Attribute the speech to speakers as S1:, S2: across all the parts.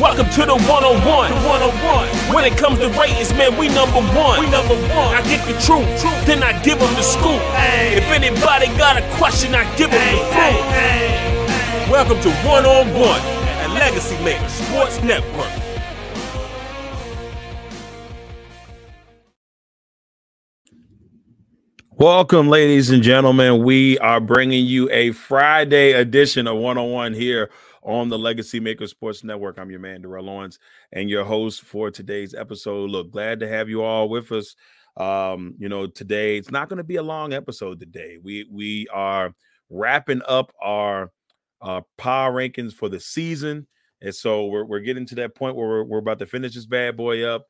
S1: Welcome to the one-on-one, one-on-one. When it comes to ratings, man, we number one. We number one. I get the truth, truth, then I give them the scoop. If anybody got a question, I give them the proof. Welcome to one-on-one at Legacy Maker Sports Network.
S2: Welcome, ladies and gentlemen. We are bringing you a Friday edition of One on One here on the Legacy Maker Sports Network. I'm your man, Darrell Owens, and your host for today's episode. Look, glad to have you all with us. Um, you know, today it's not going to be a long episode today. We we are wrapping up our uh, power rankings for the season, and so we're we're getting to that point where we're, we're about to finish this bad boy up.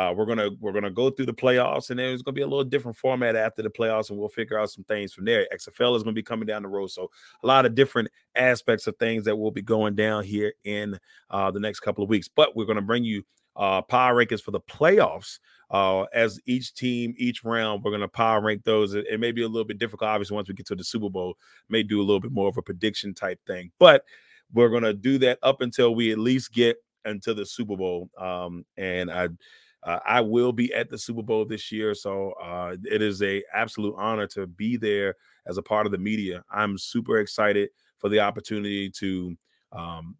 S2: Uh, we're gonna we're gonna go through the playoffs, and then it's gonna be a little different format after the playoffs, and we'll figure out some things from there. XFL is gonna be coming down the road, so a lot of different aspects of things that will be going down here in uh, the next couple of weeks. But we're gonna bring you uh, power rankings for the playoffs. Uh, as each team, each round, we're gonna power rank those. It, it may be a little bit difficult, obviously, once we get to the Super Bowl, may do a little bit more of a prediction type thing, but we're gonna do that up until we at least get into the Super Bowl. Um, and I uh, I will be at the Super Bowl this year, so uh, it is a absolute honor to be there as a part of the media. I'm super excited for the opportunity to, um,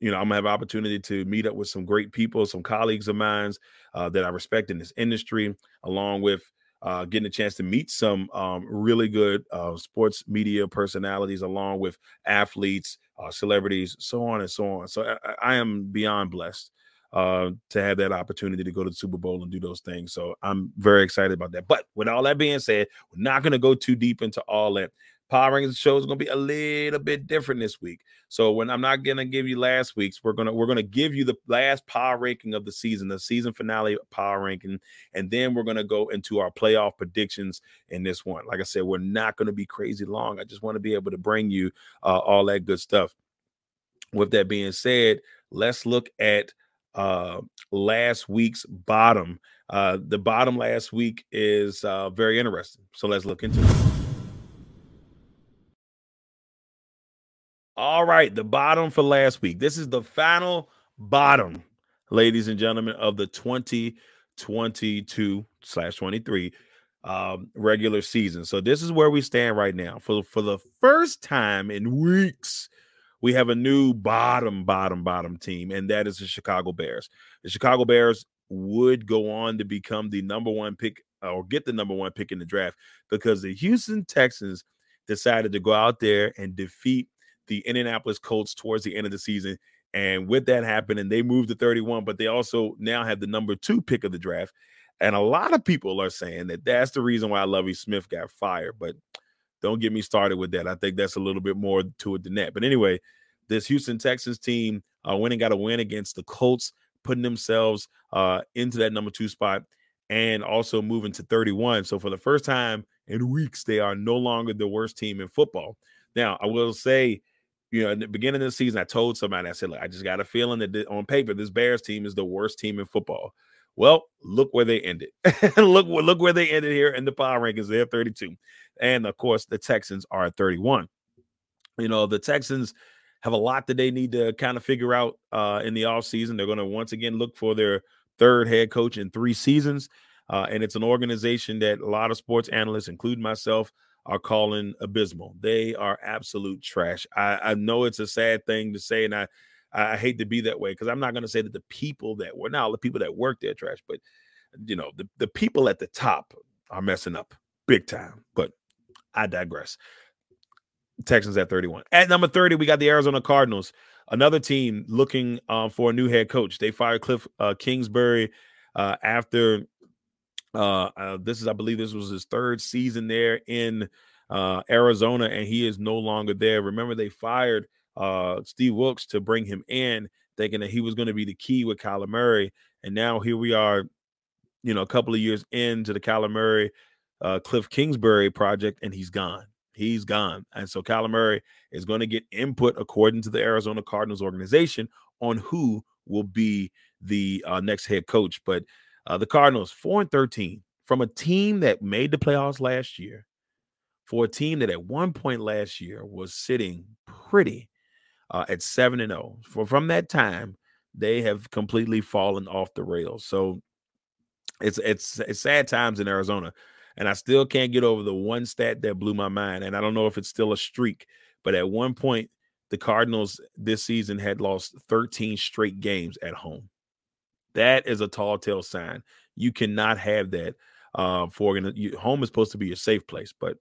S2: you know, I'm gonna have opportunity to meet up with some great people, some colleagues of mine uh, that I respect in this industry, along with uh, getting a chance to meet some um, really good uh, sports media personalities, along with athletes, uh, celebrities, so on and so on. So I, I am beyond blessed uh, to have that opportunity to go to the Super Bowl and do those things. So I'm very excited about that. But with all that being said, we're not going to go too deep into all that. Power Rankings show is going to be a little bit different this week. So when I'm not going to give you last week's, we're gonna we're gonna give you the last power ranking of the season, the season finale power ranking, and then we're gonna go into our playoff predictions in this one. Like I said, we're not going to be crazy long. I just want to be able to bring you uh, all that good stuff. With that being said, let's look at uh, last week's bottom. Uh, the bottom last week is uh, very interesting. So let's look into it. All right, the bottom for last week. This is the final bottom, ladies and gentlemen, of the 2022 slash 23 um, regular season. So this is where we stand right now. For, for the first time in weeks, we have a new bottom, bottom, bottom team, and that is the Chicago Bears. The Chicago Bears would go on to become the number one pick or get the number one pick in the draft because the Houston Texans decided to go out there and defeat the Indianapolis Colts towards the end of the season. And with that happening, they moved to 31, but they also now have the number two pick of the draft. And a lot of people are saying that that's the reason why Lovie Smith got fired. But don't get me started with that. I think that's a little bit more to it than that. But anyway, this Houston Texans team uh, went and got a win against the Colts, putting themselves uh, into that number two spot and also moving to 31. So for the first time in weeks, they are no longer the worst team in football. Now, I will say, you know, in the beginning of the season, I told somebody, I said, look, I just got a feeling that on paper, this Bears team is the worst team in football. Well, look where they ended. look, look where they ended here in the power rankings. They're 32. And of course, the Texans are at 31. You know, the Texans have a lot that they need to kind of figure out uh, in the offseason. They're going to once again look for their third head coach in three seasons. Uh, and it's an organization that a lot of sports analysts, including myself, are calling abysmal. They are absolute trash. I, I know it's a sad thing to say, and I I hate to be that way because I'm not going to say that the people that were now the people that work there trash, but you know the the people at the top are messing up big time. But I digress. Texans at 31. At number 30, we got the Arizona Cardinals, another team looking uh, for a new head coach. They fired Cliff uh, Kingsbury uh, after uh, uh, this is, I believe, this was his third season there in uh, Arizona, and he is no longer there. Remember, they fired Steve Wilks to bring him in, thinking that he was going to be the key with Kyler Murray, and now here we are you know, a couple of years into the Kyler Murray, Cliff Kingsbury project, and he's gone. He's gone. And so Kyler Murray is going to get input according to the Arizona Cardinals organization on who will be the uh, next head coach. But uh, the Cardinals, 4 and 13, from a team that made the playoffs last year, for a team that at one point last year was sitting pretty uh, at 7 and 0. For from that time, they have completely fallen off the rails. So it's it's it's sad times in Arizona. And I still can't get over the one stat that blew my mind. And I don't know if it's still a streak, but at one point, the Cardinals this season had lost 13 straight games at home. That is a tall tale sign. You cannot have that uh, for you, home is supposed to be your safe place, but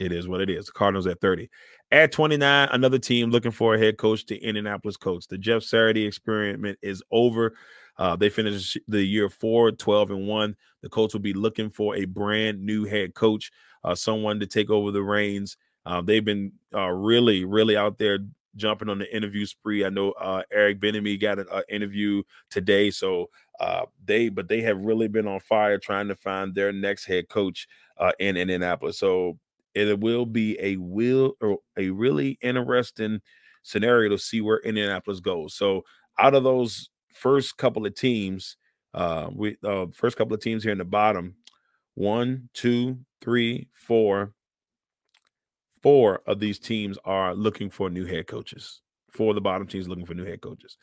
S2: it is what it is. The Cardinals at 30. At 29, another team looking for a head coach, the Indianapolis Colts. The Jeff Saturday experiment is over. Uh, they finished the year 4, 12, and 1. The Colts will be looking for a brand new head coach, uh, someone to take over the reins. Uh, they've been uh, really, really out there jumping on the interview spree. I know uh, Eric Bieniemy got an interview today, so uh, they, but they have really been on fire trying to find their next head coach in Indianapolis. So it will be a will or a really interesting scenario to see where Indianapolis goes. So out of those first couple of teams, uh, we uh, first couple of teams here in the bottom, one, two, three, four, four of these teams are looking for new head coaches. Four of the bottom teams looking for new head coaches.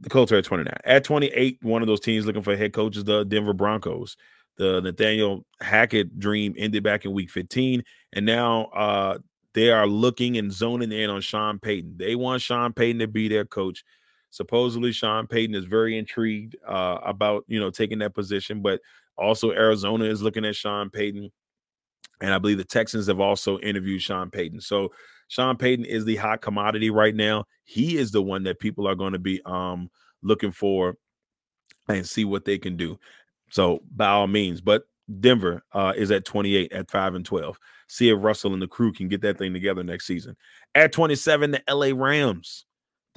S2: The Colts are at 29. At 28, one of those teams looking for head coaches, the Denver Broncos. The Nathaniel Hackett dream ended back in week 15. And now uh, they are looking and zoning in on Sean Payton. They want Sean Payton to be their coach. Supposedly, Sean Payton is very intrigued uh, about you know taking that position, but also Arizona is looking at Sean Payton, and I believe the Texans have also interviewed Sean Payton. So Sean Payton is the hot commodity right now. He is the one that people are going to be um, looking for and see what they can do. So by all means, but Denver uh, is at 28 at 5 and 12. See if Russell and the crew can get that thing together next season. At 27, the LA Rams.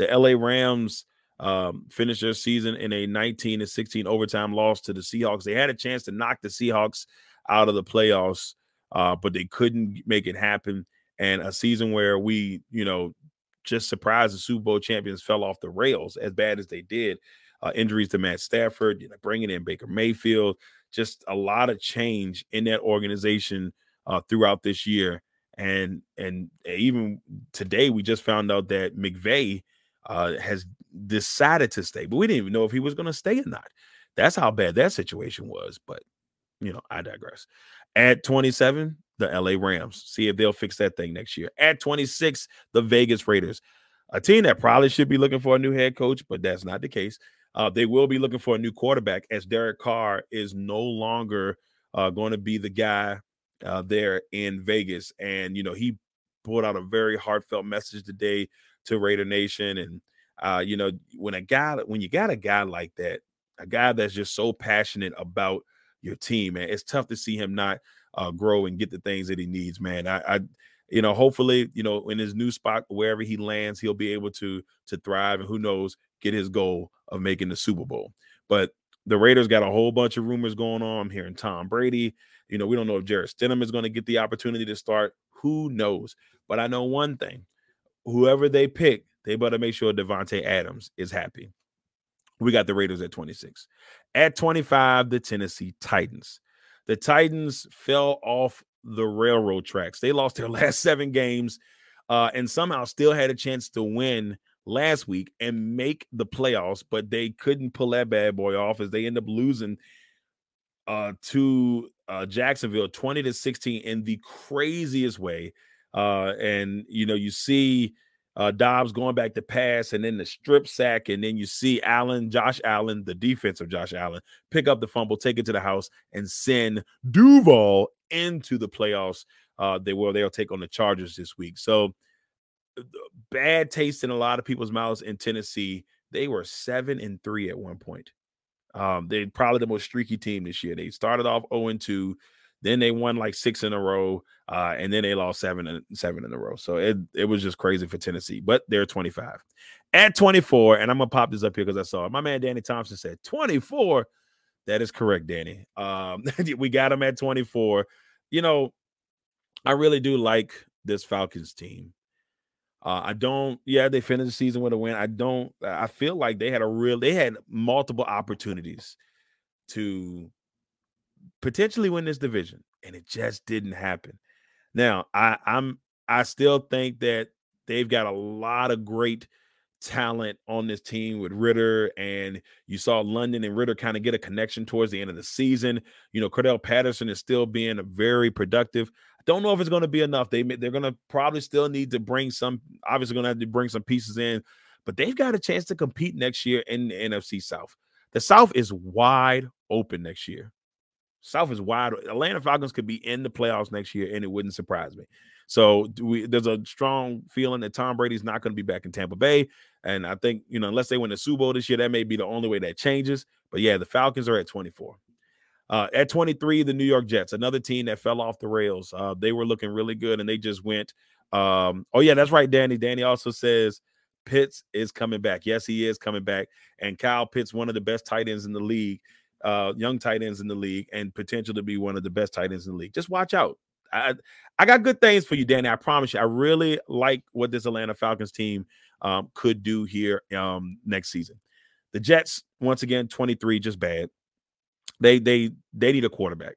S2: The LA Rams um, finished their season in a 19 to 16 overtime loss to the Seahawks. They had a chance to knock the Seahawks out of the playoffs, uh, but they couldn't make it happen. And a season where we, you know, just surprised the Super Bowl champions fell off the rails as bad as they did. Uh, injuries to Matt Stafford, you know, bringing in Baker Mayfield, just a lot of change in that organization uh, throughout this year. And and even today, we just found out that McVay uh, has decided to stay, but we didn't even know if he was going to stay or not. That's how bad that situation was. But you know, I digress. At 27, the LA Rams. See if they'll fix that thing next year. At 26, the Vegas Raiders. A team that probably should be looking for a new head coach, but that's not the case. Uh, they will be looking for a new quarterback as Derek Carr is no longer uh, going to be the guy uh, there in Vegas. And, you know, he put out a very heartfelt message today to Raider Nation. And uh, you know, when a guy, when you got a guy like that, a guy that's just so passionate about your team, man, it's tough to see him not uh, grow and get the things that he needs, man. I, I, you know, hopefully, you know, in his new spot, wherever he lands, he'll be able to to thrive, and who knows, get his goal of making the Super Bowl. But the Raiders got a whole bunch of rumors going on. I'm hearing Tom Brady. You know, we don't know if Jarrett Stidham is going to get the opportunity to start. Who knows? But I know one thing: whoever they pick, they better make sure Davante Adams is happy. We got the Raiders at 26. At 25, the Tennessee Titans. The Titans fell off the railroad tracks. They lost their last seven games uh, and somehow still had a chance to win last week and make the playoffs, but they couldn't pull that bad boy off as they end up losing uh, to uh, Jacksonville 20 to 16 in the craziest way. Uh, and you know, you see uh, Dobbs going back to pass, and then the strip sack, and then you see Allen, Josh Allen, the defense of Josh Allen, pick up the fumble, take it to the house, and send Duval into the playoffs. Uh, they will they'll take on the Chargers this week. So bad taste in a lot of people's mouths in Tennessee. They were seven and three at one point. Um, they probably the most streaky team this year. They started off 0 and 2. Then they won like six in a row, uh, and then they lost seven and seven in a row. So it it was just crazy for Tennessee. But they're 25 at 24, and I'm gonna pop this up here because I saw it. My man Danny Thompson said 24. That is correct, Danny. Um, we got him at 24. You know, I really do like this Falcons team. Uh, I don't. Yeah, they finished the season with a win. I don't. I feel like they had a real. They had multiple opportunities to potentially win this division, and it just didn't happen. Now, I, I'm. I still think that they've got a lot of great talent on this team with Ridder, and you saw London and Ridder kind of get a connection towards the end of the season. You know, Cordarrelle Patterson is still being very productive. I don't know if it's going to be enough. They they're going to probably still need to bring some. Obviously, going to have to bring some pieces in, but they've got a chance to compete next year in the NFC South. The South is wide open next year. South is wide. Atlanta Falcons could be in the playoffs next year, and it wouldn't surprise me. So we, there's a strong feeling that Tom Brady's not going to be back in Tampa Bay. And I think, you know, unless they win the Super Bowl this year, that may be the only way that changes. But yeah, the Falcons are at 24. Uh, at 23, the New York Jets, another team that fell off the rails. Uh, they were looking really good and they just went. Um, oh, yeah, that's right, Danny. Danny also says Pitts is coming back. Yes, he is coming back. And Kyle Pitts, one of the best tight ends in the league, uh, young tight ends in the league, and potential to be one of the best tight ends in the league. Just watch out. I I got good things for you, Danny. I promise you. I really like what this Atlanta Falcons team um, could do here um, next season. The Jets, once again, 23, just bad. They they they need a quarterback.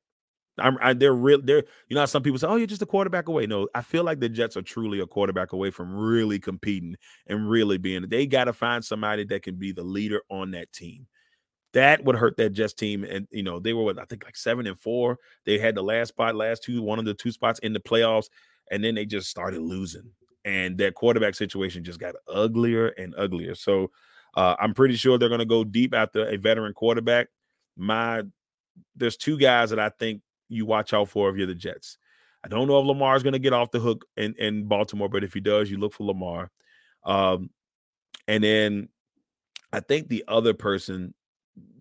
S2: I'm I, they're real. They're you know some people say, oh, you're just a quarterback away. No, I feel like the Jets are truly a quarterback away from really competing and really being. They got to find somebody that can be the leader on that team that would hurt that Jets team. And you know, they were what I think like seven and four. They had the last spot, last two, one of the two spots in the playoffs, and then they just started losing. And that quarterback situation just got uglier and uglier. So uh, I'm pretty sure they're going to go deep after a veteran quarterback. My there's two guys that I think you watch out for if you're the Jets. I don't know if Lamar is going to get off the hook in, in Baltimore, but if he does, you look for Lamar. Um, and then I think the other person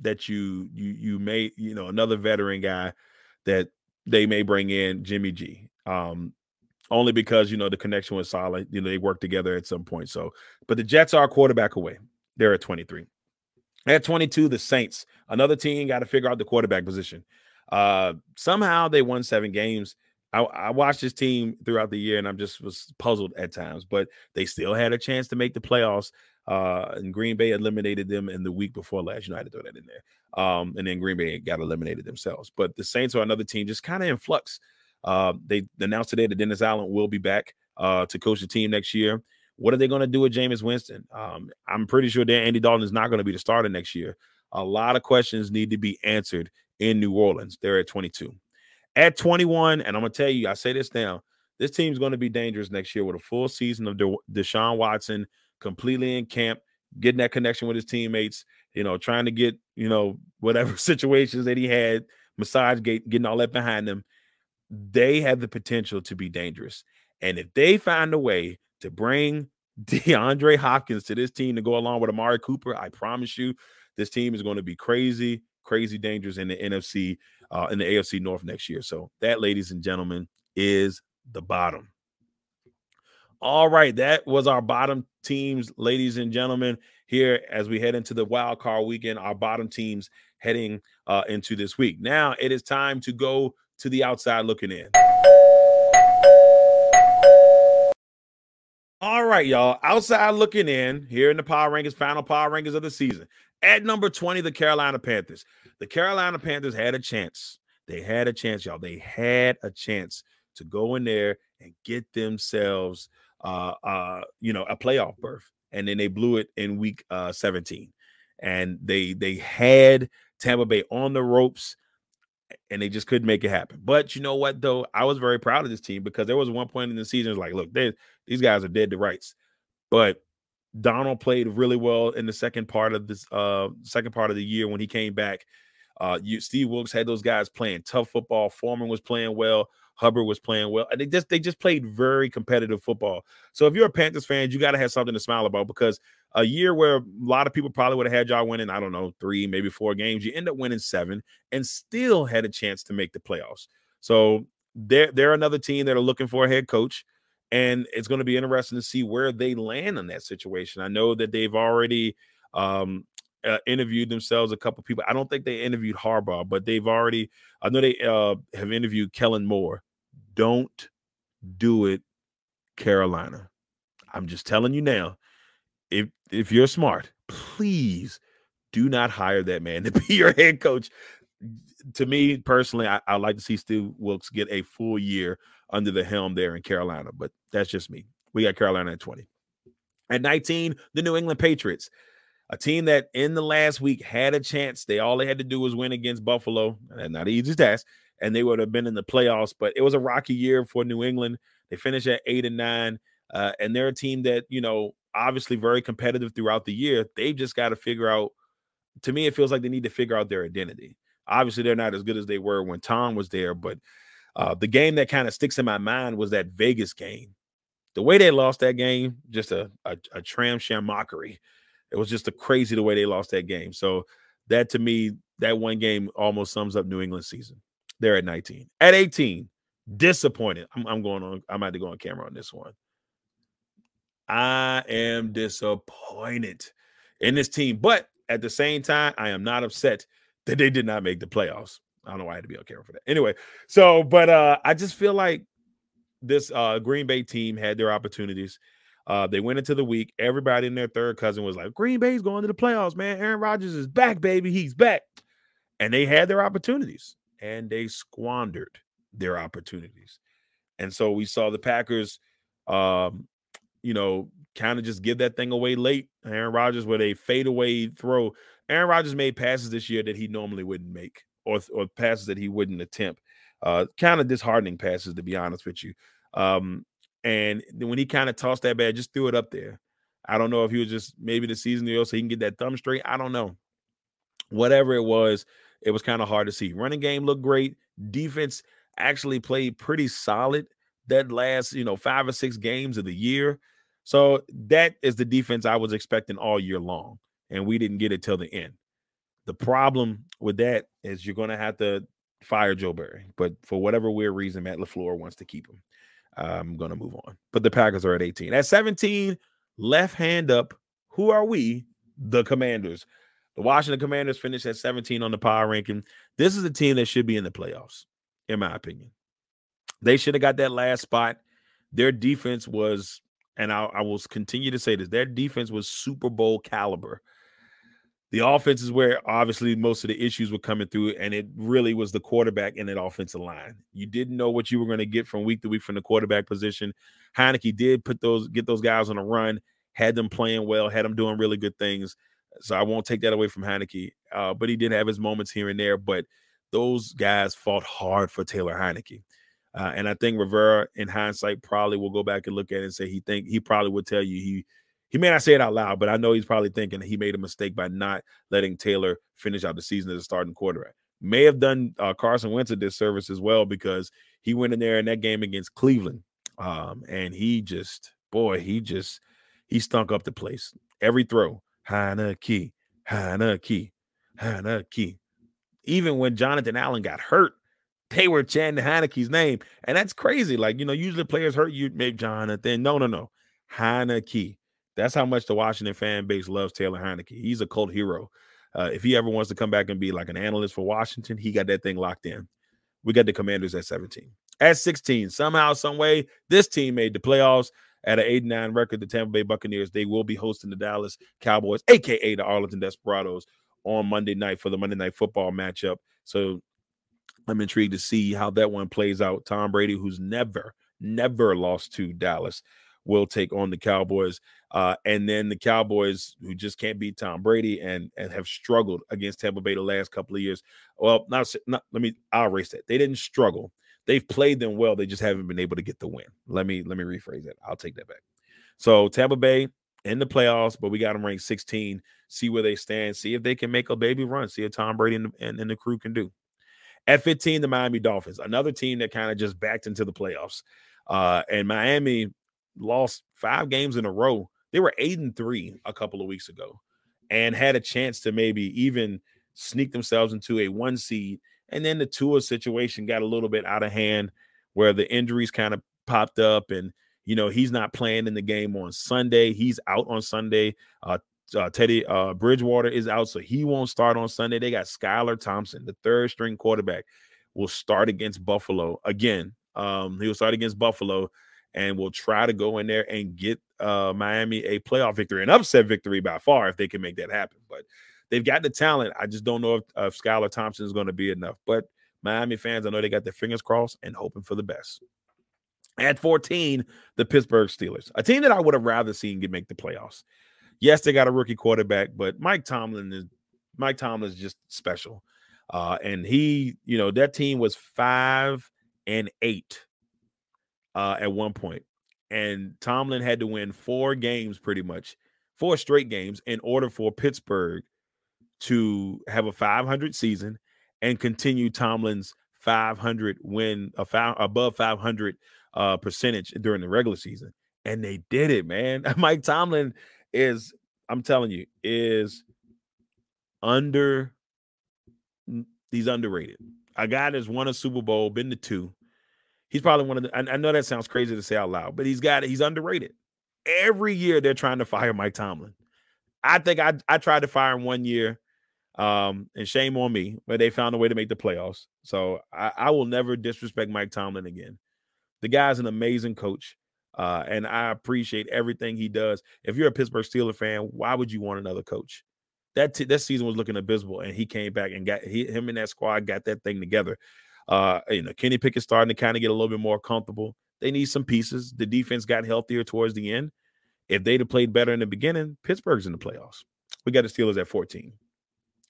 S2: that you you you may you know another veteran guy that they may bring in Jimmy G. Um, only because you know the connection was solid. You know they work together at some point. So, but the Jets are quarterback away. They're at 23. At 22, the Saints, another team, got to figure out the quarterback position. Uh, somehow they won seven games. I, I, watched this team throughout the year, and I'm just was puzzled at times, but they still had a chance to make the playoffs. Uh, and Green Bay eliminated them in the week before last. You know, I had to throw that in there. Um, and then Green Bay got eliminated themselves. But the Saints are another team just kind of in flux. Uh, they announced today that Dennis Allen will be back uh, to coach the team next year. What are they going to do with Jameis Winston? Um, I'm pretty sure that Andy Dalton is not going to be the starter next year. A lot of questions need to be answered in New Orleans. They're at 22. At 21, and I'm to tell you, I say this now, this team's going to be dangerous next year with a full season of De- Deshaun Watson completely in camp, getting that connection with his teammates, you know, trying to get, you know, whatever situations that he had, massage gate, getting all that behind them. They have the potential to be dangerous. And if they find a way to bring DeAndre Hopkins to this team to go along with Amari Cooper, I promise you, this team is going to be crazy, crazy dangerous in the NFC, uh, in the AFC North next year. So that, ladies and gentlemen, is the bottom. All right, that was our bottom teams, ladies and gentlemen. Here, as we head into the wild card weekend, our bottom teams heading uh, into this week. Now it is time to go to the outside looking in. All right, y'all. Outside looking in here in the power rankings, final power rankings of the season. At number 20, the Carolina Panthers. The Carolina Panthers had a chance. They had a chance, y'all. They had a chance to go in there and get themselves uh, uh, you know, a playoff berth, and then they blew it in week uh, 17. And they they had Tampa Bay on the ropes, and they just couldn't make it happen. But you know what, though, I was very proud of this team because there was one point in the season, like, look, they, these guys are dead to rights. But Darnold played really well in the second part of this uh second part of the year when he came back. Uh, you, Steve Wilks had those guys playing tough football. Foreman was playing well. Hubbard was playing well. And they just they just played very competitive football. So if you're a Panthers fan, you got to have something to smile about because a year where a lot of people probably would have had y'all winning, I don't know, three, maybe four games, you end up winning seven and still had a chance to make the playoffs. So they're they're another team that are looking for a head coach. And it's going to be interesting to see where they land in that situation. I know that they've already um, uh, interviewed themselves a couple people. I don't think they interviewed Harbaugh, but they've already. I know they uh, have interviewed Kellen Moore. Don't do it, Carolina. I'm just telling you now. If if you're smart, please do not hire that man to be your head coach. To me personally, I, I like to see Steve Wilks get a full year under the helm there in Carolina, but that's just me. We got Carolina at 20. At 19, the New England Patriots, a team that in the last week had a chance. They all they had to do was win against Buffalo, not an easy task, and they would have been in the playoffs. But it was a rocky year for New England. They finished at eight and nine, uh, and they're a team that you know obviously very competitive throughout the year. They've just got to figure out. To me, it feels like they need to figure out their identity. Obviously, they're not as good as they were when Tom was there, but uh, the game that kind of sticks in my mind was that Vegas game. The way they lost that game, just a, a, a tram sham mockery. It was just a crazy the way they lost that game. So that to me, that one game almost sums up New England season. They're at 19. At 18, disappointed. I'm, I'm going on. I'm about to go on camera on this one. I am disappointed in this team, but at the same time, I am not upset that they did not make the playoffs. I don't know why I had to be on camera for that. Anyway, so but uh I just feel like this uh Green Bay team had their opportunities. Uh they went into the week. Everybody in their third cousin was like, Green Bay's going to the playoffs, man. Aaron Rodgers is back, baby. He's back. And they had their opportunities and they squandered their opportunities. And so we saw the Packers um you know, kind of just give that thing away late. Aaron Rodgers with a fadeaway throw. Aaron Rodgers made passes this year that he normally wouldn't make or, or passes that he wouldn't attempt. Uh, kind of disheartening passes, to be honest with you. Um, and when he kind of tossed that bad, just threw it up there. I don't know if he was just maybe the season deal so he can get that thumb straight. I don't know. Whatever it was, it was kind of hard to see. Running game looked great. Defense actually played pretty solid that last, you know, five or six games of the year. So that is the defense I was expecting all year long. And we didn't get it till the end. The problem with that is you're going to have to fire Joe Barry, but for whatever weird reason, Matt LaFleur wants to keep him. I'm going to move on. But the Packers are at 18. At 17, left hand up. Who are we? The Commanders. The Washington Commanders finished at 17 on the power ranking. This is a team that should be in the playoffs, in my opinion. They should have got that last spot. Their defense was, and I, I will continue to say this, their defense was Super Bowl caliber. The offense is where obviously most of the issues were coming through, and it really was the quarterback and that offensive line. You didn't know what you were going to get from week to week from the quarterback position. Heinicke did put those get those guys on a run, had them playing well, had them doing really good things. So I won't take that away from Heinicke, uh, but he did have his moments here and there. But those guys fought hard for Taylor Heinicke. Uh, and I think Rivera, in hindsight, probably will go back and look at it and say he think he probably would tell you he he may not say it out loud, but I know he's probably thinking he made a mistake by not letting Taylor finish out the season as a starting quarterback. May have done uh, Carson Wentz a disservice as well because he went in there in that game against Cleveland, um, and he just, boy, he just he stunk up the place. Every throw, Heinicke, Heinicke, Heinicke. Even when Jonathan Allen got hurt, they were chanting Heinicke's name, and that's crazy. Like you know, usually players hurt you, maybe Jonathan. No, no, no, Heinicke. That's how much the Washington fan base loves Taylor Heinicke. He's a cult hero. Uh, if he ever wants to come back and be like an analyst for Washington, he got that thing locked in. We got the Commanders at 17. At 16, somehow, some way, this team made the playoffs at an 8 9 record. The Tampa Bay Buccaneers, they will be hosting the Dallas Cowboys, aka the Arlington Desperados, on Monday night for the Monday night football matchup. So I'm intrigued to see how that one plays out. Tom Brady, who's never, never lost to Dallas, will take on the Cowboys. Uh, and then the Cowboys, who just can't beat Tom Brady and, and have struggled against Tampa Bay the last couple of years. Well, not, not let me I'll erase that. They didn't struggle. They've played them well. They just haven't been able to get the win. Let me let me rephrase that. I'll take that back. So Tampa Bay in the playoffs, but we got them ranked 16. See where they stand. See if they can make a baby run. See if Tom Brady and, and, and the crew can do. At 15, the Miami Dolphins, another team that kind of just backed into the playoffs. Uh, and Miami lost five games in a row. They were eight and three a couple of weeks ago and had a chance to maybe even sneak themselves into a one seed. And then the Tua situation got a little bit out of hand where the injuries kind of popped up and you know he's not playing in the game on Sunday. He's out on Sunday. Uh, uh, Teddy uh, Bridgewater is out, so he won't start on Sunday. They got Skylar Thompson, the third string quarterback, will start against Buffalo again. Um, he will start against Buffalo and will try to go in there and get uh, Miami a playoff victory, an upset victory by far if they can make that happen. But they've got the talent. I just don't know if, if Skylar Thompson is going to be enough. But Miami fans, I know they got their fingers crossed and hoping for the best. At 14, the Pittsburgh Steelers, a team that I would have rather seen get make the playoffs. Yes, they got a rookie quarterback, but Mike Tomlin is Mike Tomlin is just special. Uh, and he, you know, that team was five and eight uh, at one point, and Tomlin had to win four games, pretty much four straight games, in order for Pittsburgh to have a 500 season and continue Tomlin's 500 win, a above 500 uh, percentage during the regular season, and they did it, man. Mike Tomlin is, I'm telling you, is under. He's underrated. A guy that's won a Super Bowl, been to two. He's probably one of the. I, I know that sounds crazy to say out loud, but he's got. He's underrated. Every year they're trying to fire Mike Tomlin. I think I I tried to fire him one year, um, and shame on me, but they found a way to make the playoffs. So I, I will never disrespect Mike Tomlin again. The guy's an amazing coach. Uh, and I appreciate everything he does. If you're a Pittsburgh Steelers fan, why would you want another coach? That t- that season was looking abysmal, and he came back and got he, him and that squad got that thing together. Uh, you know, Kenny Pickett starting to kind of get a little bit more comfortable. They need some pieces. The defense got healthier towards the end. If they'd have played better in the beginning, Pittsburgh's in the playoffs. We got the Steelers at 14.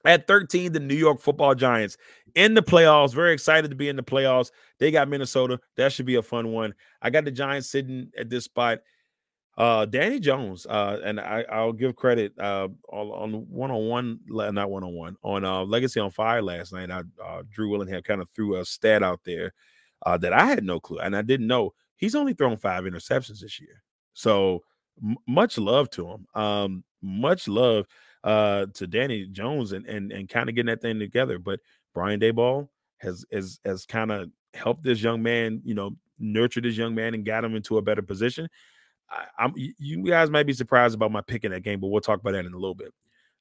S2: At 13, the New York football giants in the playoffs. Very excited to be in the playoffs. They got Minnesota. That should be a fun one. I got the Giants sitting at this spot. Uh, Danny Jones, uh, and I, I'll give credit uh, on one on one, not one on one, on uh, Legacy on Fire last night. I uh, Drew Willingham kind of threw a stat out there uh, that I had no clue, and I didn't know he's only thrown five interceptions this year. So m- much love to him. Um, much love uh, to Danny Jones and and and kind of getting that thing together. But Brian Daboll has has has kind of helped this young man, you know, nurture this young man and got him into a better position. I, am you guys might be surprised about my pick in that game, but we'll talk about that in a little bit.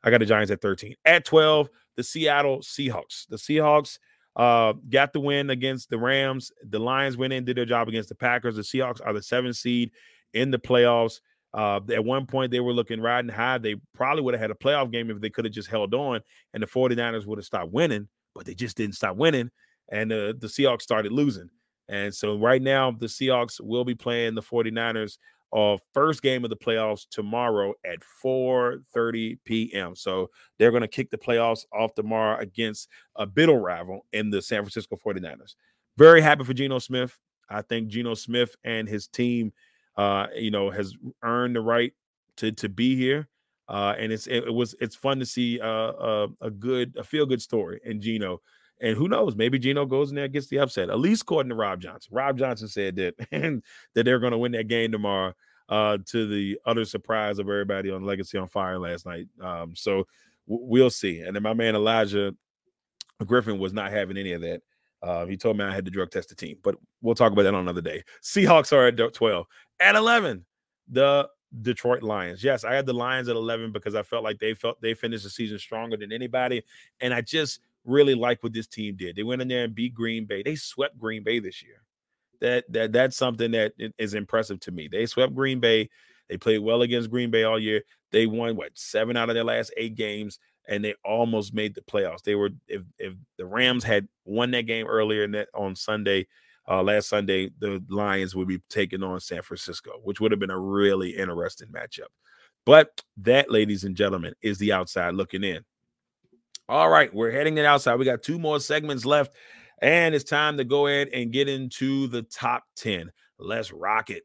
S2: I got the Giants at 13. At 12, the Seattle Seahawks. The Seahawks uh, got the win against the Rams. The Lions went in, did their job against the Packers. The Seahawks are the seventh seed in the playoffs. Uh, at one point, they were looking riding high. They probably would have had a playoff game if they could have just held on, and the 49ers would have stopped winning, but they just didn't stop winning. And uh, the Seahawks started losing. And so right now, the Seahawks will be playing the 49ers uh, first game of the playoffs tomorrow at 4:30 p.m. So they're going to kick the playoffs off tomorrow against a bitter rival in the San Francisco 49ers. Very happy for Geno Smith. I think Geno Smith and his team – uh, you know, has earned the right to to be here. Uh, and it's it, it was it's fun to see uh, a, uh, a good a feel good story in Geno. And who knows? Maybe Geno goes in there and gets the upset. At least according to Rob Johnson. Rob Johnson said that that they're going to win that game tomorrow. Uh, to the utter surprise of everybody on Legacy on Fire last night. Um, so w- we'll see. And then my man Elijah Griffin was not having any of that. Uh, he told me I had to drug test the team, but we'll talk about that on another day. Seahawks are at 12. At 11, the Detroit Lions. Yes, I had the Lions at 11 because I felt like they felt they finished the season stronger than anybody. And I just really like what this team did. They went in there and beat Green Bay. They swept Green Bay this year. That that that's something that is impressive to me. They swept Green Bay. They played well against Green Bay all year. They won what seven out of their last eight games and they almost made the playoffs. They were if if the Rams had won that game earlier in that on Sunday, uh, last Sunday, the Lions would be taking on San Francisco, which would have been a really interesting matchup. But that, ladies and gentlemen, is the outside looking in. All right, we're heading it outside. We got two more segments left, and it's time to go ahead and get into the top 10. Let's rock it.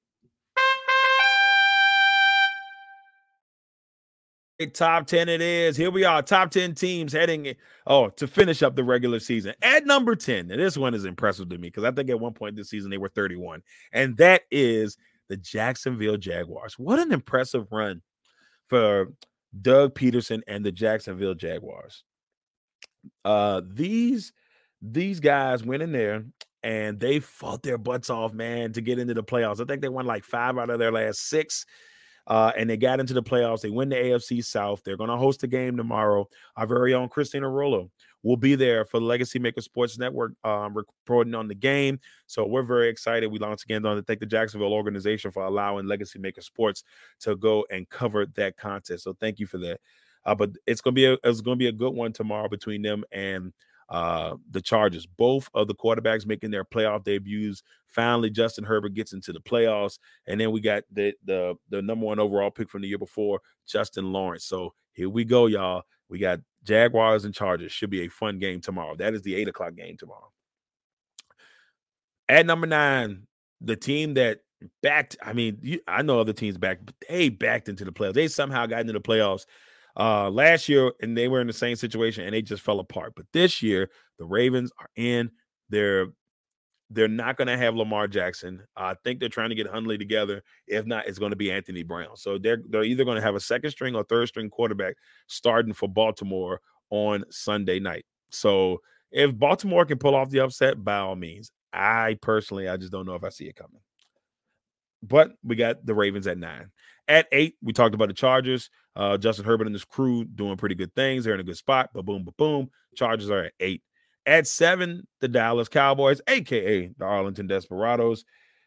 S2: Top 10 it is. Here we are. Top 10 teams heading oh to finish up the regular season. At number 10. Now, this one is impressive to me because I think at one point this season they were 31. And that is the Jacksonville Jaguars. What an impressive run for Doug Pederson and the Jacksonville Jaguars. Uh these these guys went in there and they fought their butts off, man, to get into the playoffs. I think they won like five out of their last six. uh, and they got into the playoffs. They win the AFC South. They're going to host a game tomorrow. Our very own Christina Rollo will be there for the Legacy Maker Sports Network um, reporting on the game. So we're very excited. We once again want to thank the Jacksonville organization for allowing Legacy Maker Sports to go and cover that contest. So thank you for that. Uh, but it's gonna be a it's gonna be a good one tomorrow between them and uh, the Chargers. Both of the quarterbacks making their playoff debuts. Finally, Justin Herbert gets into the playoffs, and then we got the the the number one overall pick from the year before, Justin Lawrence. So here we go, y'all. We got Jaguars and Chargers. Should be a fun game tomorrow. That is the eight o'clock game tomorrow. At number nine, the team that backed. I mean, you, I know other teams backed, but they backed into the playoffs. They somehow got into the playoffs uh, last year, and they were in the same situation and they just fell apart. But this year, the Ravens are in. They're they're not going to have Lamar Jackson. I think they're trying to get Huntley together. If not, it's going to be Anthony Brown. So they're they're either going to have a second string or third string quarterback starting for Baltimore on Sunday night. So if Baltimore can pull off the upset, by all means. I personally, I just don't know if I see it coming. But we got the Ravens at nine. At eight, we talked about the Chargers. Uh, Justin Herbert and his crew doing pretty good things. They're in a good spot. But boom, ba boom. Chargers are at eight. At seven, the Dallas Cowboys, aka the Arlington Desperados.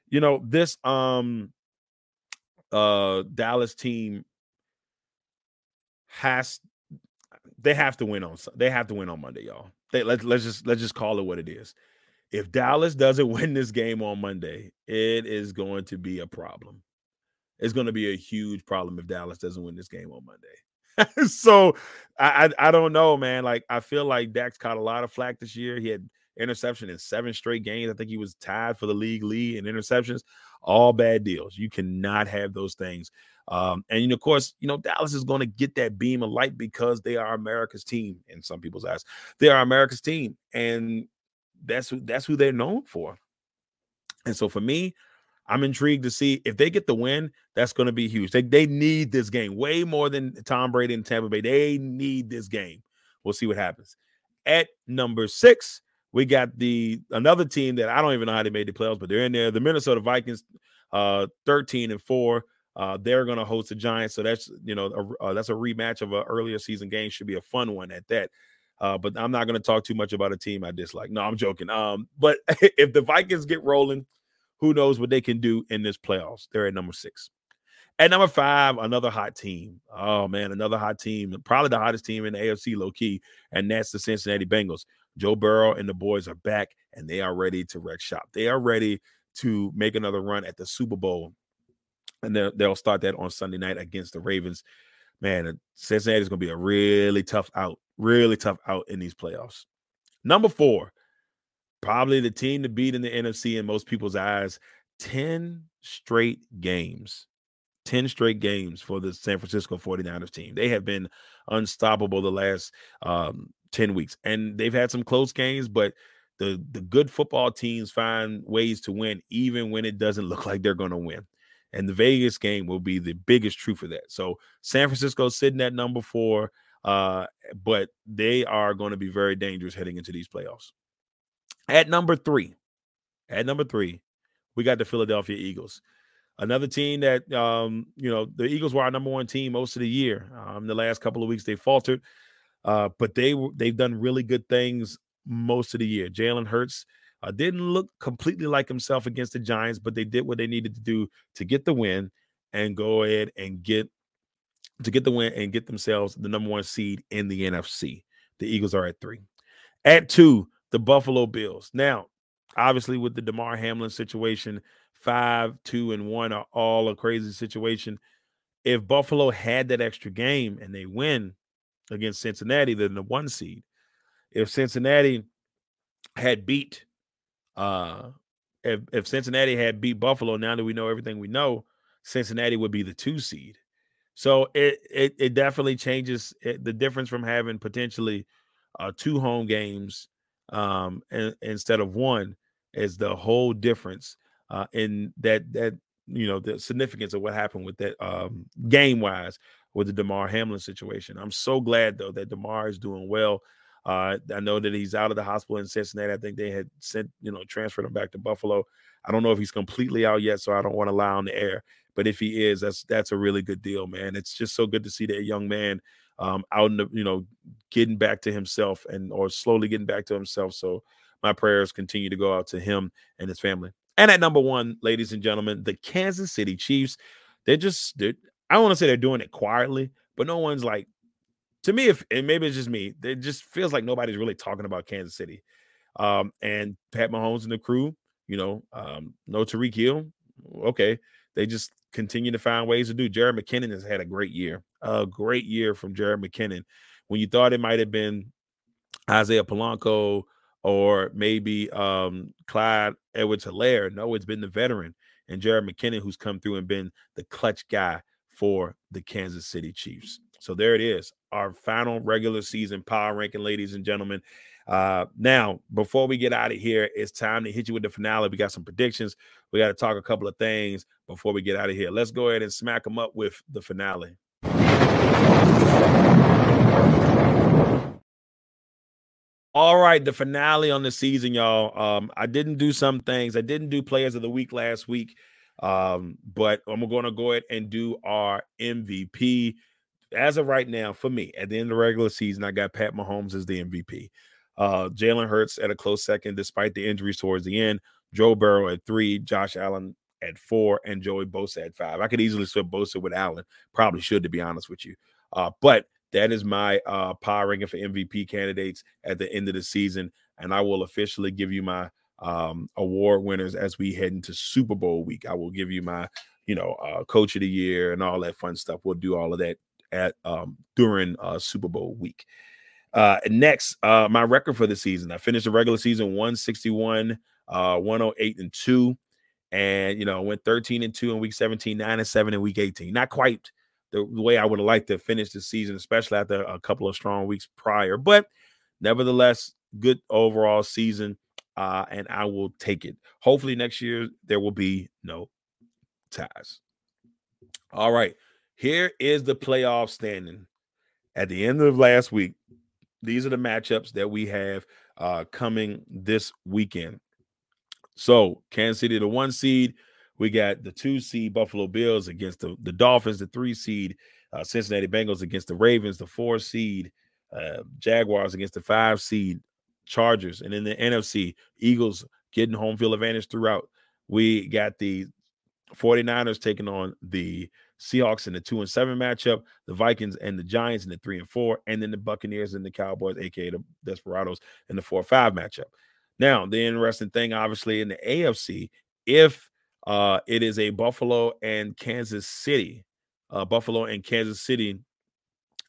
S2: You know, this um uh Dallas team has they have to win on they have to win on Monday, y'all. They, let, let's just let's just call it what it is. If Dallas doesn't win this game on Monday, it is going to be a problem it's going to be a huge problem if Dallas doesn't win this game on Monday. so I, I, I don't know, man. Like I feel like Dax caught a lot of flack this year. He had interception in seven straight games. I think he was tied for the league lead in interceptions. All bad deals. You cannot have those things. Um, and of course, you know Dallas is going to get that beam of light because they are America's team in some people's eyes. They are America's team, and that's who that's who they're known for. And so for me, I'm intrigued to see if they get the win. That's going to be huge. They they need this game way more than Tom Brady and Tampa Bay. They need this game. We'll see what happens. At number six, we got the another team that I don't even know how they made the playoffs, but they're in there. The Minnesota Vikings, uh, 13 and four. Uh, they're going to host the Giants, so that's you know a, uh, that's a rematch of an earlier season game. Should be a fun one at that. Uh, but I'm not going to talk too much about a team I dislike. No, I'm joking. Um, but if the Vikings get rolling, who knows what they can do in this playoffs? They're at number six. At number five, another hot team. Oh man, another hot team. Probably the hottest team in the AFC, low key, and that's the Cincinnati Bengals. Joe Burrow and the boys are back, and they are ready to wreck shop. They are ready to make another run at the Super Bowl, and they'll, they'll start that on Sunday night against the Ravens. Man, uh, Cincinnati is going to be a really tough out, really tough out in these playoffs. Number four, probably the team to beat in the NFC in most people's eyes. 10 straight games. 10 straight games for the San Francisco 49ers team. They have been unstoppable the last um, 10 weeks. And they've had some close games, but the the good football teams find ways to win even when it doesn't look like they're going to win. And the Vegas game will be the biggest truth of that. So San Francisco sitting at number 4 uh, but they are going to be very dangerous heading into these playoffs. At number three, at number three, we got the Philadelphia Eagles. Another team that um, you know, the Eagles were our number one team most of the year. Um, the last couple of weeks they faltered, uh, but they they've done really good things most of the year. Jalen Hurts uh, didn't look completely like himself against the Giants, but they did what they needed to do to get the win and go ahead and get to get the win and get themselves the number one seed in the NFC. The Eagles are at three. At two, the Buffalo Bills. Now, obviously, with the Damar Hamlin situation, five, two, and one are all a crazy situation. If Buffalo had that extra game and they win against Cincinnati, then the one seed. If Cincinnati had beat, uh, if, if Cincinnati had beat Buffalo, now that we know everything we know, Cincinnati would be the two seed. So it it, it definitely changes the difference from having potentially uh, two home games um, and, instead of one is the whole difference uh, in that that you know the significance of what happened with that um, game wise with the Damar Hamlin situation. I'm so glad though that Damar is doing well. Uh, I know that he's out of the hospital in Cincinnati. I think they had sent you know transferred him back to Buffalo. I don't know if he's completely out yet, so I don't want to lie on the air. but if he is, that's that's a really good deal, man. It's just so good to see that young man um, out in the, you know, getting back to himself and or slowly getting back to himself. So my prayers continue to go out to him and his family. And at number one, ladies and gentlemen, the Kansas City Chiefs. They're just they're, I want to say they're doing it quietly, but no one's like to me, if and maybe it's just me, it just feels like nobody's really talking about Kansas City. Um, and Pat Mahomes and the crew, you know, um, no Tyreek Hill. Okay. They just continue to find ways to do. Jerick McKinnon has had a great year, a great year from Jerick McKinnon. When you thought it might have been Isiah Pacheco or maybe um, Clyde Edwards Helaire, no, it's been the veteran and Jerick McKinnon who's come through and been the clutch guy for the Kansas City Chiefs. So there it is, our final regular season power ranking, ladies and gentlemen. Uh, now, before we get out of here, it's time to hit you with the finale. We got some predictions. We got to talk a couple of things before we get out of here. Let's go ahead and smack them up with the finale. All right, the finale on the season, y'all. Um, I didn't do some things. I didn't do players of the week last week. Um, but I'm going to go ahead and do our MVP. As of right now, for me, at the end of the regular season, I got Pat Mahomes as the MVP. Uh, Jalen Hurts at a close second, despite the injuries towards the end. Joe Burrow at three, Josh Allen at four, and Joey Bosa at five. I could easily swap Bosa with Allen. Probably should, to be honest with you. Uh, but that is my uh, power ranking for MVP candidates at the end of the season, and I will officially give you my um, award winners as we head into Super Bowl week. I will give you my, you know, uh, Coach of the Year and all that fun stuff. We'll do all of that at um, during uh, Super Bowl week. Uh, next, uh, my record for the season. I finished the regular season 161, uh, 108 and 2. And you know, went 13 and 2 in week 17, 9 and 7 in week 18. Not quite the, way I would have liked to finish the season, especially after a couple of strong weeks prior. But nevertheless, good overall season. Uh, and I will take it. Hopefully, next year there will be no ties. All right. Here is the playoff standing at the end of last week. These are the matchups that we have uh, coming this weekend. So, Kansas City, the one seed, we got the two seed Buffalo Bills against the, the Dolphins, the three seed uh, Cincinnati Bengals against the Ravens, the four seed uh, Jaguars against the five seed Chargers. And in the NFC, Eagles getting home field advantage throughout. We got the 49ers taking on the Seahawks in the two and seven matchup, the Vikings and the Giants in the three and four, and then the Buccaneers and the Cowboys, aka the Desperados, in the four five matchup. Now, the interesting thing, obviously, in the AFC, if uh, it is a Buffalo and Kansas City, uh, Buffalo and Kansas City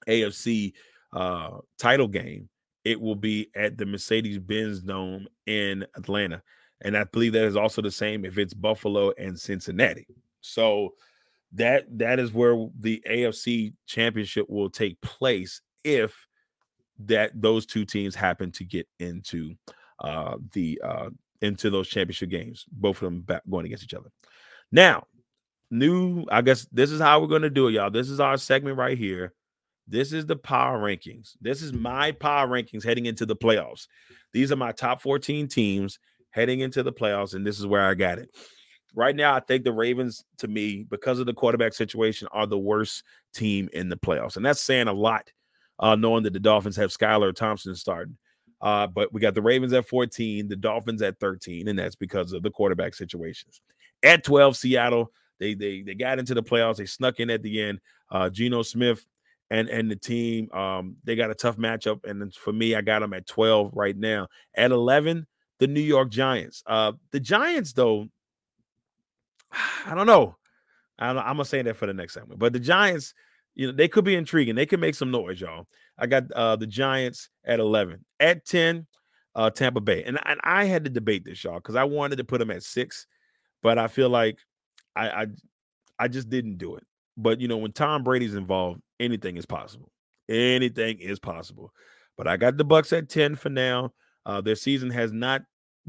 S2: AFC uh, title game, it will be at the Mercedes Benz Dome in Atlanta. And I believe that is also the same if it's Buffalo and Cincinnati. So that that is where the AFC championship will take place if that those two teams happen to get into uh the uh into those championship games, both of them back going against each other. Now, new, I guess this is how we're going to do it, y'all. This is our segment right here. This is the power rankings. This is my power rankings heading into the playoffs. These are my top 14 teams heading into the playoffs, and this is where I got it. Right now, I think the Ravens, to me, because of the quarterback situation, are the worst team in the playoffs. And that's saying a lot, uh, knowing that the Dolphins have Skylar Thompson starting. Uh, but we got the Ravens at 14, the Dolphins at 13, and that's because of the quarterback situations. At 12, Seattle, they they they got into the playoffs. They snuck in at the end. Uh, Geno Smith and and the team, um, they got a tough matchup. And for me, I got them at 12 right now. At 11, the New York Giants. Uh, the Giants, though, I don't know. I'm, I'm gonna say that for the next segment. But the Giants, you know, they could be intriguing. They could make some noise, y'all. I got uh, the Giants at 11. At 10, uh, Tampa Bay. And, and I had to debate this, y'all, because I wanted to put them at six, but I feel like I, I I just didn't do it. But you know, when Tom Brady's involved, anything is possible. Anything is possible. But I got the Bucks at 10 for now. Uh, their season has not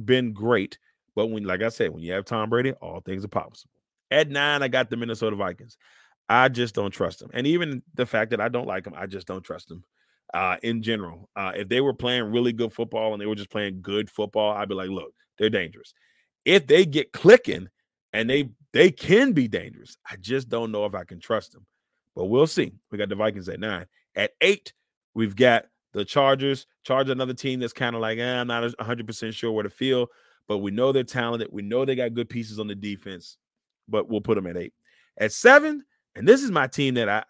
S2: been great, but when, like I said, when you have Tom Brady, all things are possible. At nine, I got the Minnesota Vikings. I just don't trust them. And even the fact that I don't like them, I just don't trust them uh, in general. Uh, if they were playing really good football and they were just playing good football, I'd be like, look, they're dangerous. If they get clicking and they they can be dangerous. I just don't know if I can trust them. But we'll see. We got the Vikings at nine. At eight, we've got the Chargers. Chargers, another team that's kind of like, eh, I'm not 100% sure where to feel, but we know they're talented. We know they got good pieces on the defense, but we'll put them at eight. At seven, and this is my team that I,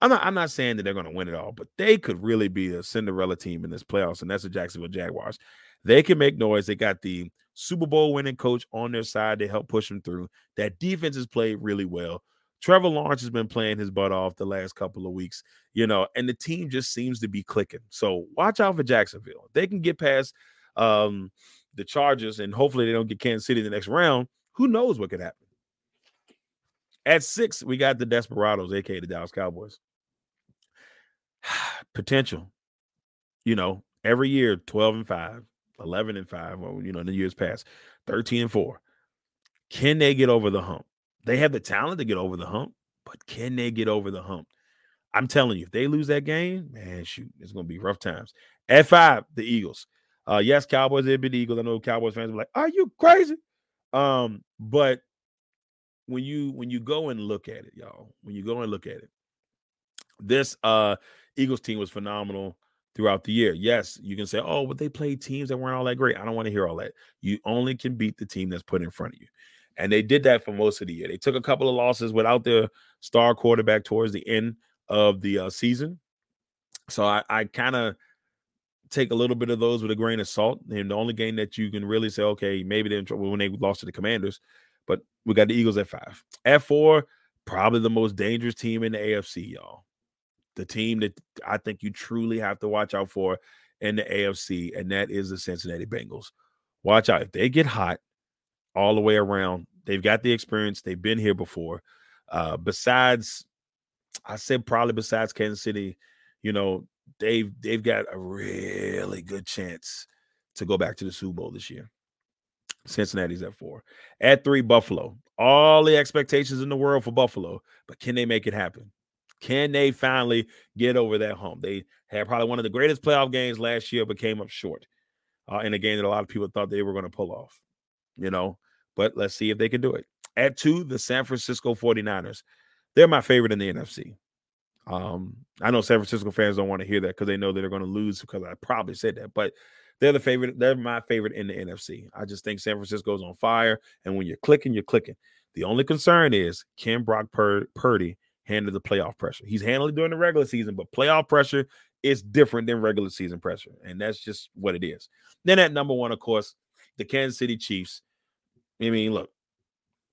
S2: I'm not, I'm not saying that they're going to win it all, but they could really be a Cinderella team in this playoffs, and that's the Jacksonville Jaguars. They can make noise. They got the Super Bowl winning coach on their side to help push them through. That defense has played really well. Trevor Lawrence has been playing his butt off the last couple of weeks, you know, and the team just seems to be clicking. So watch out for Jacksonville. they can get past um, the Chargers and hopefully they don't get Kansas City in the next round. Who knows what could happen? At six, we got the Desperados, aka the Dallas Cowboys. Potential, you know, every year 12 and 5, 11 and 5, well, you know, in the years past, 13 and 4. Can they get over the hump? They have the talent to get over the hump, but can they get over the hump? I'm telling you, if they lose that game, man, shoot, it's going to be rough times. At five, the Eagles. Uh, yes, Cowboys, they've been the Eagles. I know Cowboys fans are like, "Are you crazy?" Um, but when you when you go and look at it, y'all, when you go and look at it, this uh Eagles team was phenomenal throughout the year. Yes, you can say, "Oh, but they played teams that weren't all that great." I don't want to hear all that. You only can beat the team that's put in front of you. And they did that for most of the year. They took a couple of losses without their star quarterback towards the end of the uh, season. So I, I kind of take a little bit of those with a grain of salt. And the only game that you can really say, okay, maybe they're in trouble when they lost to the Commanders, but we got the Eagles at five. At four, probably the most dangerous team in the AFC, y'all. The team that I think you truly have to watch out for in the AFC, and that is the Cincinnati Bengals. Watch out. If they get hot, all the way around. They've got the experience. They've been here before. Uh, besides, I said probably besides Kansas City, you know, they've they've got a really good chance to go back to the Super Bowl this year. Cincinnati's at four. At three, Buffalo. All the expectations in the world for Buffalo, but can they make it happen? Can they finally get over that hump? They had probably one of the greatest playoff games last year, but came up short uh, in a game that a lot of people thought they were going to pull off. You know, but let's see if they can do it. At two, the San Francisco 49ers. They're my favorite in the NFC. Um, I know San Francisco fans don't want to hear that because they know that they're going to lose because I probably said that, but they're the favorite. They're my favorite in the NFC. I just think San Francisco's on fire, and when you're clicking, you're clicking. The only concern is can Brock Pur- Purdy handle the playoff pressure? He's handled it during the regular season, but playoff pressure is different than regular season pressure, and that's just what it is. Then at number one, of course, the Kansas City Chiefs. I mean, look,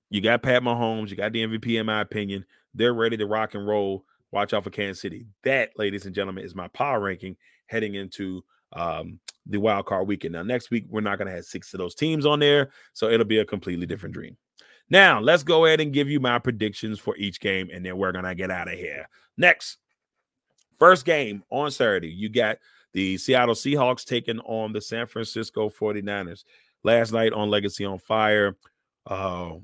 S2: you got Pat Mahomes, you got the MVP, in my opinion. They're ready to rock and roll. Watch out for Kansas City. That, ladies and gentlemen, is my power ranking heading into um, the wild card weekend. Now, next week, we're not going to have six of those teams on there, so it'll be a completely different dream. Now, let's go ahead and give you my predictions for each game, and then we're going to get out of here. Next, first game on Saturday, you got the Seattle Seahawks taking on the San Francisco 49ers last night on Legacy on Fire. Uh,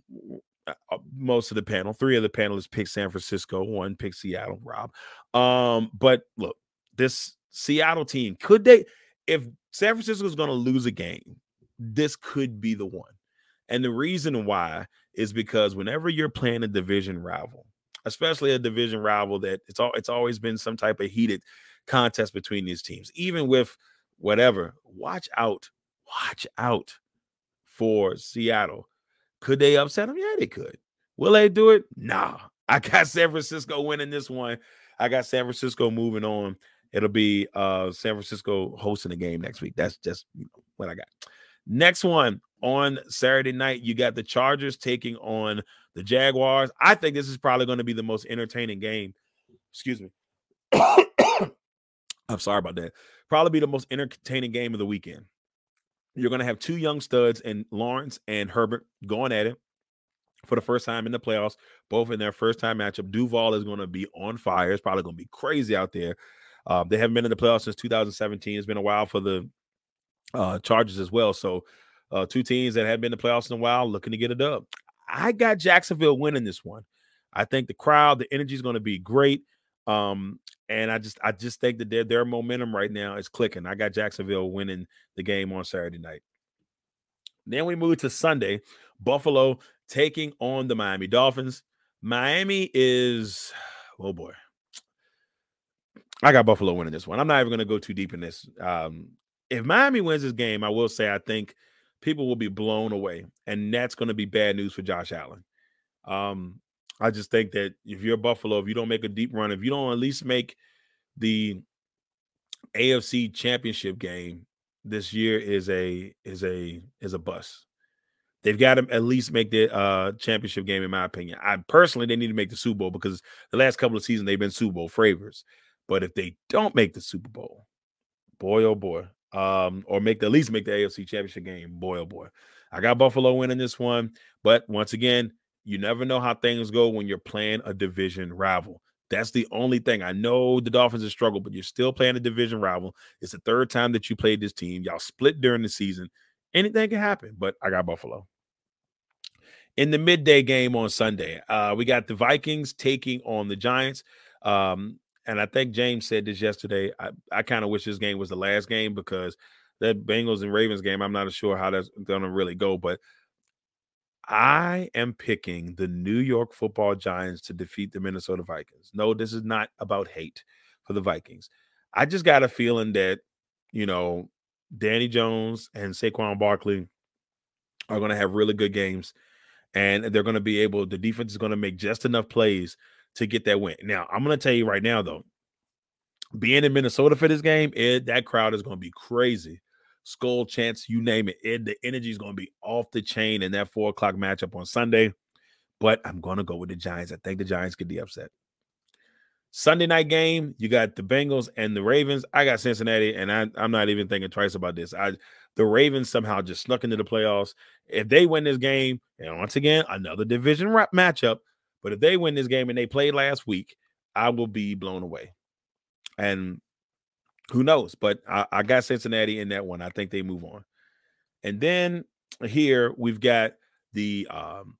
S2: most of the panel, three of the panelists picked San Francisco, one picked Seattle, Rob. Um, but look, this Seattle team, could they, if San Francisco is going to lose a game, this could be the one. And the reason why is because whenever you're playing a division rival, especially a division rival that it's all it's always been some type of heated contest between these teams, even with whatever, watch out, watch out for Seattle. Could they upset them? Yeah, they could. Will they do it? Nah. I got San Francisco winning this one. I got San Francisco moving on. It'll be uh San Francisco hosting the game next week. That's just what I got. Next one on Saturday night, you got the Chargers taking on the Jaguars. I think this is probably going to be the most entertaining game. Excuse me. I'm sorry about that. Probably be the most entertaining game of the weekend. You're going to have two young studs and Lawrence and Herbert going at it for the first time in the playoffs, both in their first time matchup. Duval is going to be on fire. It's probably going to be crazy out there. Uh, they haven't been in the playoffs since 2017. It's been a while for the uh, Chargers as well. So, uh, two teams that have been in the playoffs in a while looking to get a dub. I got Jacksonville winning this one. I think the crowd, the energy is going to be great. Um, and I just I just think that their their momentum right now is clicking. I got Jacksonville winning the game on Saturday night. Then we move to Sunday. Buffalo taking on the Miami Dolphins. Miami is, oh boy. I got Buffalo winning this one. I'm not even going to go too deep in this. Um, if Miami wins this game, I will say I think people will be blown away, and that's going to be bad news for Josh Allen. Um, I just think that if you're Buffalo, if you don't make a deep run, if you don't at least make the AFC Championship game this year, is a is a is a bust. They've got to at least make the uh, championship game, in my opinion. I personally, they need to make the Super Bowl because the last couple of seasons they've been Super Bowl favorites. But if they don't make the Super Bowl, boy oh boy, um, or make the, at least make the AFC Championship game, boy oh boy, I got Buffalo winning this one. But once again, you never know how things go when you're playing a division rival. That's the only thing. I know the Dolphins have struggled, but you're still playing a division rival. It's the third time that you played this team. Y'all split during the season. Anything can happen, but I got Buffalo. In the midday game on Sunday, uh, we got the Vikings taking on the Giants. Um, and I think James said this yesterday. I, I kind of wish this game was the last game because that Bengals and Ravens game, I'm not sure how that's going to really go. But I am picking the New York football Giants to defeat the Minnesota Vikings. No, this is not about hate for the Vikings. I just got a feeling that, you know, Danny Jones and Saquon Barkley are going to have really good games and they're going to be able, the defense is going to make just enough plays to get that win. Now, I'm going to tell you right now, though, being in Minnesota for this game, it, that crowd is going to be crazy Skol chance, you name it. it the energy is going to be off the chain in that four o'clock matchup on Sunday. But I'm going to go with the Giants. I think the Giants could be upset. Sunday night game, you got the Bengals and the Ravens. I got Cincinnati, and I, am not even thinking twice about this. I the Ravens somehow just snuck into the playoffs. If they win this game, and once again, another division matchup, but if they win this game and they played last week, I will be blown away. And who knows? But I, I got Cincinnati in that one. I think they move on. And then here we've got the um,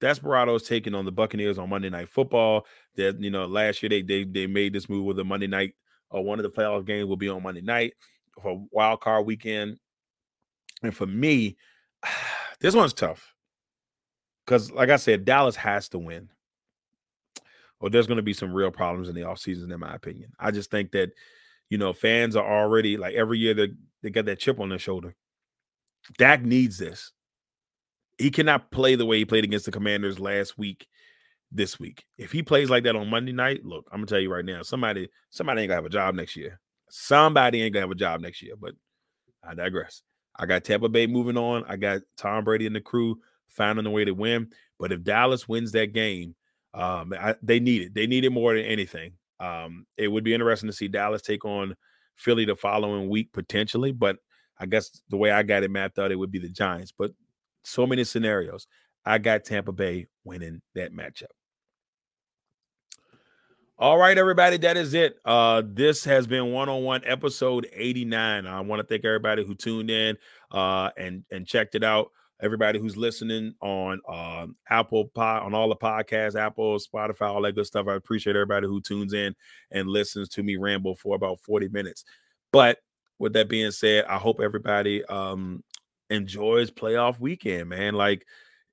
S2: Desperados taking on the Buccaneers on Monday Night Football. That you know, last year they they they made this move with a Monday night or uh, one of the playoff games will be on Monday night for wild card weekend. And for me, this one's tough because, like I said, Dallas has to win, or there's going to be some real problems in the offseason, in my opinion. I just think that you know, fans are already like every year they they get that chip on their shoulder. Dak needs this. He cannot play the way he played against the Commanders last week, this week. If he plays like that on Monday night, look, I'm gonna tell you right now, somebody somebody ain't gonna have a job next year. Somebody ain't gonna have a job next year. But I digress. I got Tampa Bay moving on. I got Tom Brady and the crew finding a way to win. But if Dallas wins that game, um, I, they need it. They need it more than anything. Um, it would be interesting to see Dallas take on Philly the following week potentially, but I guess the way I got it mapped out, it would be the Giants. But so many scenarios. I got Tampa Bay winning that matchup. All right, everybody, that is it. Uh, this has been one-on-one episode 89. I want to thank everybody who tuned in uh and and checked it out everybody who's listening on um, Apple Pod, on all the podcasts, Apple, Spotify, all that good stuff. I appreciate everybody who tunes in and listens to me ramble for about 40 minutes. But with that being said, I hope everybody um, enjoys playoff weekend, man. Like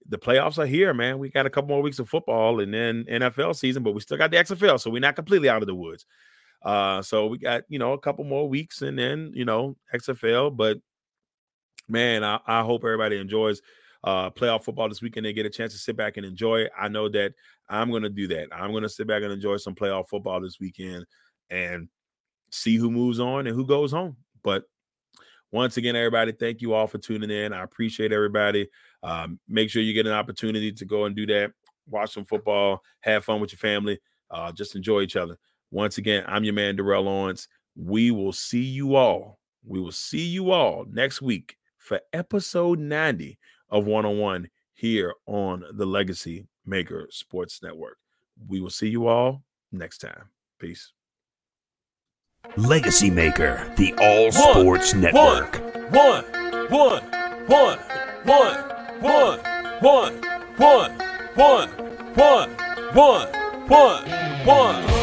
S2: the playoffs are here, man. We got a couple more weeks of football and then NFL season, but we still got the XFL, so we're not completely out of the woods. Uh, so we got you know a couple more weeks and then you know XFL, but man, I, I hope everybody enjoys uh, playoff football this weekend. They get a chance to sit back and enjoy it. I know that I'm going to do that. I'm going to sit back and enjoy some playoff football this weekend and see who moves on and who goes home. But once again, everybody, thank you all for tuning in. I appreciate everybody. Um, make sure you get an opportunity to go and do that. Watch some football, have fun with your family, uh, just enjoy each other. Once again, I'm your man, Darrell Lawrence. We will see you all. We will see you all next week for episode 90 of One on One here on the Legacy Maker Sports Network. We will see you all next time. Peace.
S3: Legacy Maker, the All Sports Network.
S1: One, one, one, one, one, one, one, one, one, one, one, one.